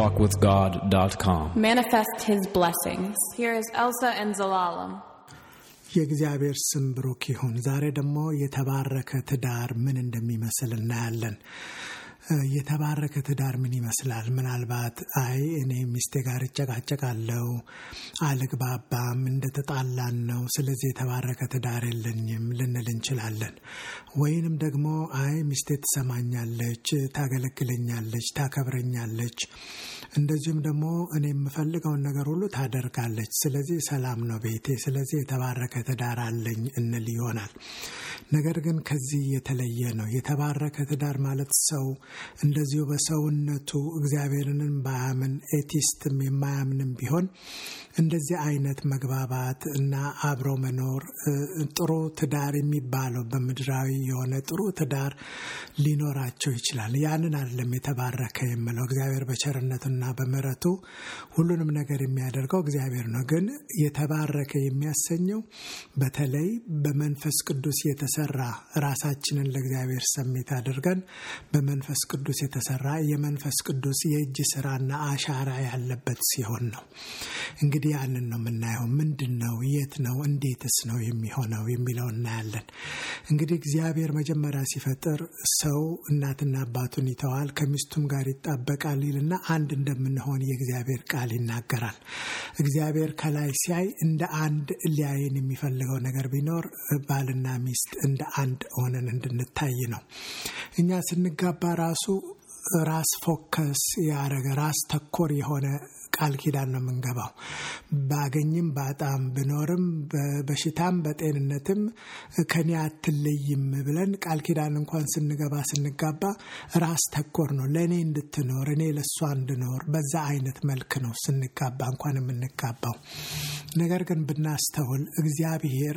deeperwalkwithgod.com. manifest his blessings. Here is Elsa and Zalalam. የእግዚአብሔር ስም ብሩክ ይሁን። ዛሬ ደግሞ የተባረከ ትዳር ምን እንደሚመስል እናያለን። የተባረከ ትዳር ምን ይመስላል? ምናልባት አይ እኔ ሚስቴ ጋር እጨቃጨቃለሁ፣ አልግባባም፣ እንደተጣላን ነው፣ ስለዚህ የተባረከ ትዳር የለኝም ልንል እንችላለን። ወይንም ደግሞ አይ ሚስቴ ትሰማኛለች፣ ታገለግለኛለች፣ ታከብረኛለች፣ እንደዚሁም ደግሞ እኔ የምፈልገውን ነገር ሁሉ ታደርጋለች፣ ስለዚህ ሰላም ነው ቤቴ፣ ስለዚህ የተባረከ ትዳር አለኝ እንል ይሆናል። ነገር ግን ከዚህ የተለየ ነው። የተባረከ ትዳር ማለት ሰው እንደዚሁ በሰውነቱ እግዚአብሔርንም ባያምን ኤቲስትም የማያምንም ቢሆን እንደዚህ አይነት መግባባት እና አብሮ መኖር ጥሩ ትዳር የሚባለው በምድራዊ የሆነ ጥሩ ትዳር ሊኖራቸው ይችላል። ያንን አይደለም የተባረከ የምለው። እግዚአብሔር በቸርነቱና በምሕረቱ ሁሉንም ነገር የሚያደርገው እግዚአብሔር ነው። ግን የተባረከ የሚያሰኘው በተለይ በመንፈስ ቅዱስ የተሰራ ራሳችንን ለእግዚአብሔር ሰሜት አድርገን በመንፈስ ቅዱስ የተሰራ የመንፈስ ቅዱስ የእጅ ስራና አሻራ ያለበት ሲሆን ነው። እንግዲህ ያንን ነው የምናየው። ምንድን ነው? የት ነው? እንዴትስ ነው የሚሆነው የሚለው እናያለን። እንግዲህ እግዚአብሔር መጀመሪያ ሲፈጥር ሰው እናትና አባቱን ይተዋል፣ ከሚስቱም ጋር ይጣበቃል ይልና አንድ እንደምንሆን የእግዚአብሔር ቃል ይናገራል። እግዚአብሔር ከላይ ሲያይ እንደ አንድ ሊያይን የሚፈልገው ነገር ቢኖር ባልና ሚስት እንደ አንድ ሆነን እንድንታይ ነው። እኛ ስንጋባ ራሱ ራስ focus ያደረገ ራስ ተኮር የሆነ ቃል ኪዳን ነው የምንገባው። ባገኝም ባጣም ብኖርም በበሽታም በጤንነትም ከኔ አትለይም ብለን ቃል ኪዳን እንኳን ስንገባ ስንጋባ ራስ ተኮር ነው። ለእኔ እንድትኖር እኔ ለእሷ እንድኖር በዛ አይነት መልክ ነው ስንጋባ እንኳን የምንጋባው። ነገር ግን ብናስተውል እግዚአብሔር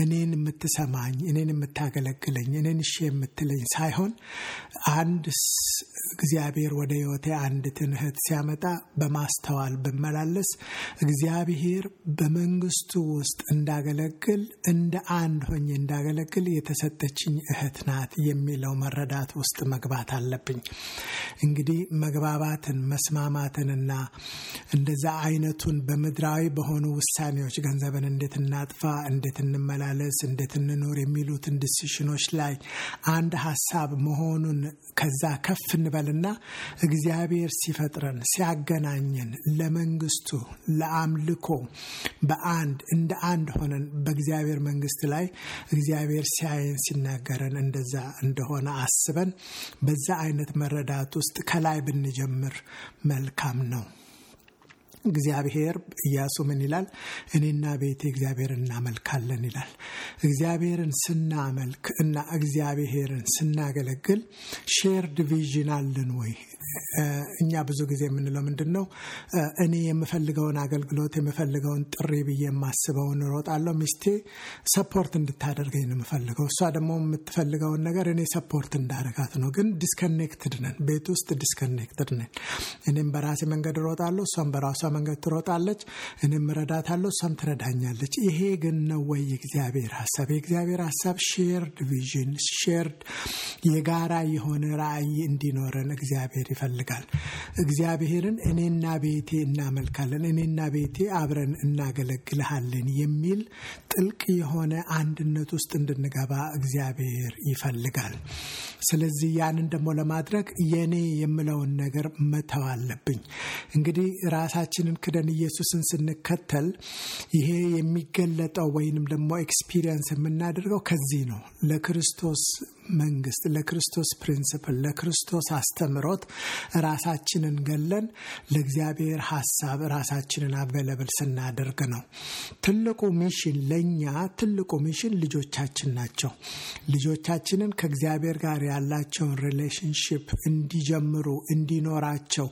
እኔን የምትሰማኝ እኔን የምታገለግለኝ እኔን እሺ የምትለኝ ሳይሆን አንድ እግዚአብሔር ወደ ሕይወቴ አንዲትን እህት ሲያመጣ በማስተዋል ብመላለስ እግዚአብሔር በመንግስቱ ውስጥ እንዳገለግል እንደ አንድ ሆኜ እንዳገለግል የተሰጠችኝ እህት ናት የሚለው መረዳት ውስጥ መግባት አለብኝ። እንግዲህ መግባባትን መስማማትንና እንደዛ አይነቱን በምድራዊ በሆኑ ውሳኔዎች ገንዘብን እንዴት እናጥፋ፣ እንዴት እንመላለስ፣ እንዴት እንኖር የሚሉትን ዲሲሽኖች ላይ አንድ ሀሳብ መሆኑን ከዛ ከፍ እንበልና እግዚአብሔር ሲፈጥረን ሲያገናኘን ለመንግስቱ ለአምልኮ በአንድ እንደ አንድ ሆነን በእግዚአብሔር መንግስት ላይ እግዚአብሔር ሲያየን ሲናገረን እንደዛ እንደሆነ አስበን በዛ አይነት መረዳት ውስጥ ከላይ ብንጀምር መልካም ነው። እግዚአብሔር ኢያሱ ምን ይላል? እኔና ቤቴ እግዚአብሔር እናመልካለን ይላል። እግዚአብሔርን ስናመልክ እና እግዚአብሔርን ስናገለግል shared vision አለን ወይ? እኛ ብዙ ጊዜ የምንለው ምንድን ነው? እኔ የምፈልገውን አገልግሎት የምፈልገውን ጥሪ ብዬ የማስበውን እሮጣለሁ። ሚስቴ support እንድታደርገኝ ነው የምፈልገው። እሷ ደግሞ የምትፈልገውን ነገር እኔ support እንዳደርጋት ነው። ግን disconnected ነን፣ ቤት ውስጥ disconnected ነን። እኔም በራሴ መንገድ እሮጣለሁ፣ እሷም በራሷ መንገድ ትሮጣለች። እኔም እረዳታለሁ፣ እሷም ትረዳኛለች። ይሄ ግን ነው ወይ የእግዚአብሔር ሀሳብ? የእግዚአብሔር ሀሳብ shared vision፣ shared የጋራ የሆነ ራዕይ እንዲኖረን እግዚአብሔር ይፈልጋል። እግዚአብሔርን እኔና ቤቴ እናመልካለን፣ እኔና ቤቴ አብረን እናገለግልሃለን የሚል ጥልቅ የሆነ አንድነት ውስጥ እንድንገባ እግዚአብሔር ይፈልጋል። ስለዚህ ያንን ደግሞ ለማድረግ የኔ የምለውን ነገር መተው አለብኝ። እንግዲህ ራሳችንን ክደን ኢየሱስን ስንከተል ይሄ የሚገለጠው ወይንም ደግሞ experience የምናደርገው ከዚህ ነው። ለክርስቶስ መንግስት፣ ለክርስቶስ principle፣ ለክርስቶስ አስተምሮት ራሳችንን ገለን ለእግዚአብሔር ሀሳብ ራሳችንን available ስናደርግ ነው። ትልቁ mission ለእኛ ትልቁ mission ልጆቻችን ናቸው። ልጆቻችንን ከእግዚአብሔር ጋር ያላቸውን relationship እንዲጀምሩ እንዲኖራቸው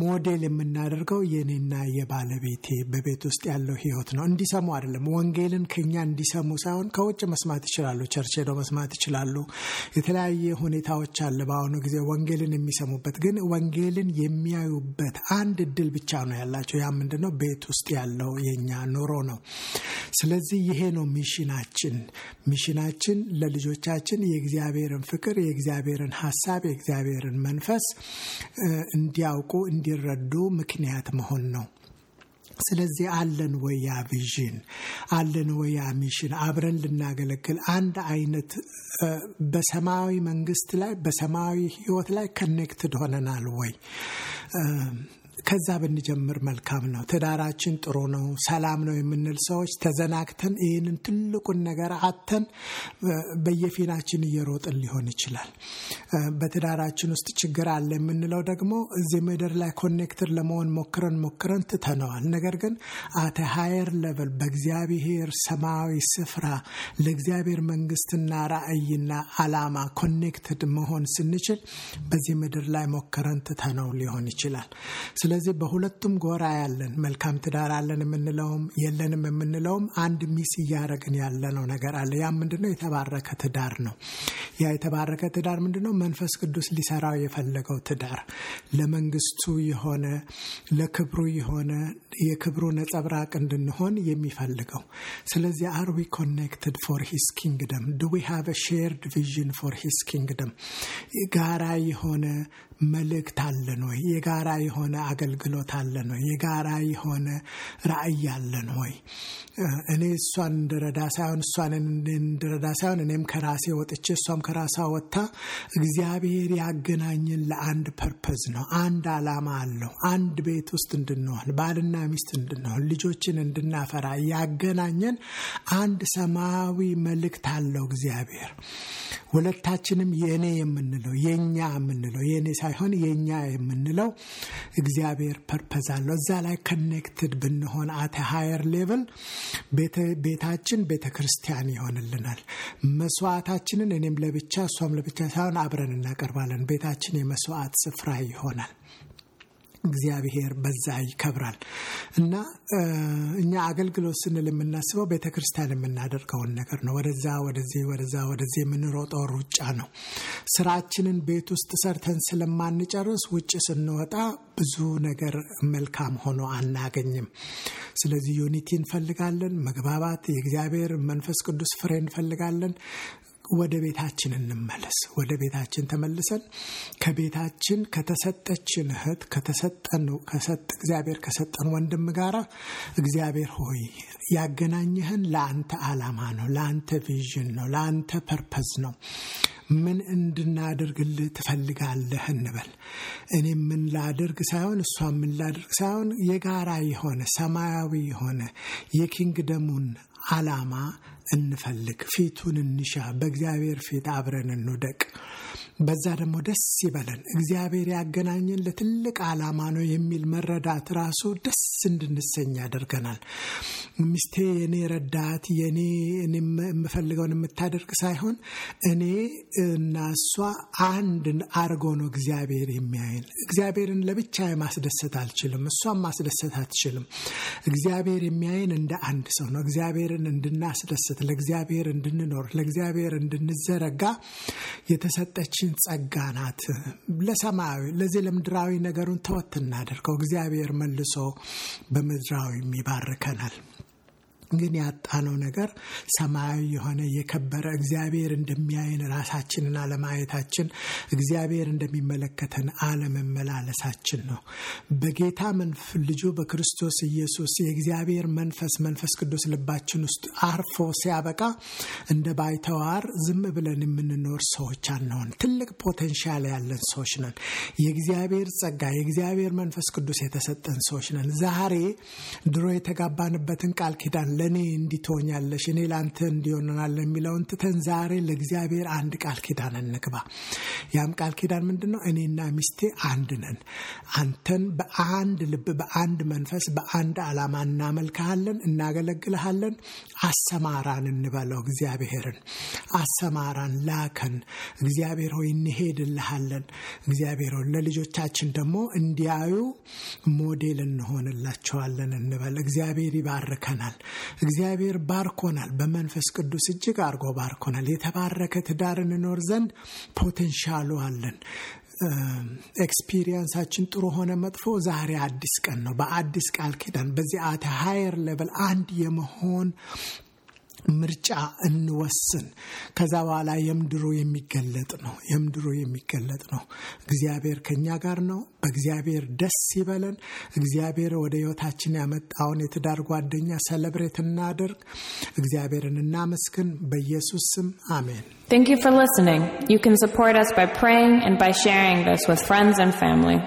ሞዴል የምናደርገው የኔና የባለቤቴ በቤት ውስጥ ያለው ህይወት ነው። እንዲሰሙ አይደለም። ወንጌልን ከኛ እንዲሰሙ ሳይሆን ከውጭ መስማት ይችላሉ። church ሄደው መስማት ይችላሉ። የተለያየ ሁኔታዎች አለ። በአሁኑ ጊዜ ወንጌልን የሚሰሙበት ግን ወንጌልን የሚያዩበት አንድ እድል ብቻ ነው ያላቸው። ያ ምንድነው? ቤት ውስጥ ያለው የኛ ኑሮ ነው። ስለዚህ ይሄ ነው mission ኣችን። mission ኣችን ለልጆቻችን የእግዚአብሔርን ፍቅር፣ የእግዚአብሔርን ሀሳብ፣ የእግዚአብሔርን መንፈስ እንዲያውቁ እንዲረዱ ምክንያት መሆን ነው። ስለዚህ አለን ወይ ያ vision አለን ወይ ያ mission አብረን ልናገለግል አንድ አይነት በሰማያዊ መንግስት ላይ በሰማያዊ ህይወት ላይ connected ሆነናል ወይ? ከዛ ብንጀምር መልካም ነው። ትዳራችን ጥሩ ነው፣ ሰላም ነው የምንል ሰዎች ተዘናግተን ይህንን ትልቁን ነገር ትተን በየፊናችን እየሮጥን ሊሆን ይችላል። በትዳራችን ውስጥ ችግር አለ የምንለው ደግሞ እዚህ ምድር ላይ connected ለመሆን ሞክረን ሞክረን ትተነዋል። ነገር ግን at a higher level በእግዚአብሔር ሰማያዊ ስፍራ ለእግዚአብሔር መንግስትና ራዕይና አላማ connected መሆን ስንችል በዚህ ምድር ላይ ሞክረን ትተነው ሊሆን ይችላል። ስለዚህ በሁለቱም ጎራ ያለን መልካም ትዳር አለን የምንለውም የለንም የምንለውም አንድ miss እያደረግን ያለነው ነገር አለ። ያ ምንድነው? የተባረከ ትዳር ነው። ያ የተባረከ ትዳር ምንድነው? መንፈስ ቅዱስ ሊሰራው የፈለገው ትዳር ለመንግስቱ የሆነ ለክብሩ የሆነ የክብሩ ነጸብራቅ እንድንሆን የሚፈልገው። ስለዚህ አር ዊ ኮኔክትድ ፎር ሂስ ኪንግደም ዱ ዊ ሃቭ ሼርድ ቪዥን ፎር ሂስ ኪንግደም ጋራ የሆነ መልእክት አለን ወይ? የጋራ የሆነ አገልግሎት አለን ወይ? የጋራ የሆነ ራዕይ አለን ወይ? እኔ እሷን እንድረዳ ሳይሆን እሷን እንድረዳ ሳይሆን እኔም ከራሴ ወጥቼ እሷም ከራሷ ወጥታ እግዚአብሔር ያገናኝን ለአንድ purpose ነው። አንድ አላማ አለው። አንድ ቤት ውስጥ እንድንሆን ባልና ሚስት እንድንሆን ልጆችን እንድናፈራ ያገናኘን አንድ ሰማያዊ መልእክት አለው እግዚአብሔር። ሁለታችንም የእኔ የምንለው የእኛ የምንለው የእኔ ሳይሆን የእኛ የምንለው እግዚአብሔር purpose አለው። እዛ ላይ connected ብንሆን at a higher level ቤታችን ቤተ ክርስቲያን ይሆንልናል። መስዋዕታችንን እኔም ለብቻ እሷም ለብቻ ሳይሆን አብረን እናቀርባለን። ቤታችን የመስዋዕት ስፍራ ይሆናል። እግዚአብሔር በዛ ይከብራል እና እኛ አገልግሎት ስንል የምናስበው ቤተ ክርስቲያን የምናደርገውን ነገር ነው። ወደዛ ወደዚህ ወደዛ ወደዚህ የምንሮጠው ሩጫ ነው። ስራችንን ቤት ውስጥ ሰርተን ስለማንጨርስ ውጭ ስንወጣ ብዙ ነገር መልካም ሆኖ አናገኝም። ስለዚህ unity እንፈልጋለን፣ መግባባት፣ የእግዚአብሔር መንፈስ ቅዱስ ፍሬ እንፈልጋለን። ወደ ቤታችን እንመለስ። ወደ ቤታችን ተመልሰን ከቤታችን ከተሰጠችን እህት ከተሰጠን እግዚአብሔር ከሰጠን ወንድም ጋር እግዚአብሔር ሆይ ያገናኘህን ለአንተ ዓላማ ነው፣ ለአንተ vision ነው፣ ለአንተ purpose ነው። ምን እንድናደርግልህ ትፈልጋለህ እንበል። እኔ ምን ላደርግ ሳይሆን እሷ ምን ላደርግ ሳይሆን የጋራ የሆነ ሰማያዊ የሆነ የኪንግደሙን ዓላማ እንፈልግ፣ ፊቱን እንሻ፣ በእግዚአብሔር ፊት አብረን እንውደቅ። በዛ ደግሞ ደስ ይበለን። እግዚአብሔር ያገናኘን ለትልቅ ዓላማ ነው የሚል መረዳት ራሱ ደስ እንድንሰኝ ያደርገናል። ሚስቴ የኔ ረዳት የኔ የምፈልገውን የምታደርግ ሳይሆን እኔ እና እሷ አንድ አርጎ ነው እግዚአብሔር የሚያይን። እግዚአብሔርን ለብቻ ማስደሰት አልችልም፣ እሷም ማስደሰት አትችልም። እግዚአብሔር የሚያይን እንደ አንድ ሰው ነው። እግዚአብሔርን እንድናስደስት፣ ለእግዚአብሔር እንድንኖር፣ ለእግዚአብሔር እንድንዘረጋ የተሰጠችን ጸጋ ናት። ለሰማያዊ ለዚህ ለምድራዊ ነገሩን ተወት እናደርገው። እግዚአብሔር መልሶ በምድራዊ ይባርከናል። ግን ያጣነው ነገር ሰማያዊ የሆነ የከበረ እግዚአብሔር እንደሚያይን ራሳችንን አለማየታችን፣ እግዚአብሔር እንደሚመለከተን አለመመላለሳችን ነው። በጌታ መንፍ ልጁ በክርስቶስ ኢየሱስ የእግዚአብሔር መንፈስ መንፈስ ቅዱስ ልባችን ውስጥ አርፎ ሲያበቃ እንደ ባይተዋር ዝም ብለን የምንኖር ሰዎች አንሆን። ትልቅ ፖቴንሻል ያለን ሰዎች ነን። የእግዚአብሔር ጸጋ የእግዚአብሔር መንፈስ ቅዱስ የተሰጠን ሰዎች ነን። ዛሬ ድሮ የተጋባንበትን ቃል ኪዳን ለእኔ እንዲትሆኛለሽ እኔ ለአንተ እንዲሆንናል የሚለውን ትተን ዛሬ ለእግዚአብሔር አንድ ቃል ኪዳን እንግባ። ያም ቃል ኪዳን ምንድን ነው? እኔና ሚስቴ አንድ ነን። አንተን በአንድ ልብ፣ በአንድ መንፈስ፣ በአንድ ዓላማ እናመልክሃለን፣ እናገለግልሃለን። አሰማራን እንበለው። እግዚአብሔርን አሰማራን፣ ላከን። እግዚአብሔር ሆይ እንሄድልሃለን። እግዚአብሔር ሆይ ለልጆቻችን ደግሞ እንዲያዩ ሞዴል እንሆንላቸዋለን እንበል። እግዚአብሔር ይባርከናል። እግዚአብሔር ባርኮናል። በመንፈስ ቅዱስ እጅግ አድርጎ ባርኮናል። የተባረከ ትዳር እንኖር ዘንድ potential ኡ አለን። experience ኣችን ጥሩ ሆነ መጥፎ ዛሬ አዲስ ቀን ነው። በአዲስ ቃል ኪዳን በዚህ at a higher level አንድ የመሆን ምርጫ እንወስን። ከዛ በኋላ የምድሩ የሚገለጥ ነው። የምድሩ የሚገለጥ ነው። እግዚአብሔር ከኛ ጋር ነው። በእግዚአብሔር ደስ ይበለን። እግዚአብሔር ወደ ሕይወታችን ያመጣውን የትዳር ጓደኛ ሰለብሬት እናደርግ። እግዚአብሔርን እናመስግን። በኢየሱስ ስም አሜን። Thank you for listening. You can support us by praying and by sharing this with friends and family.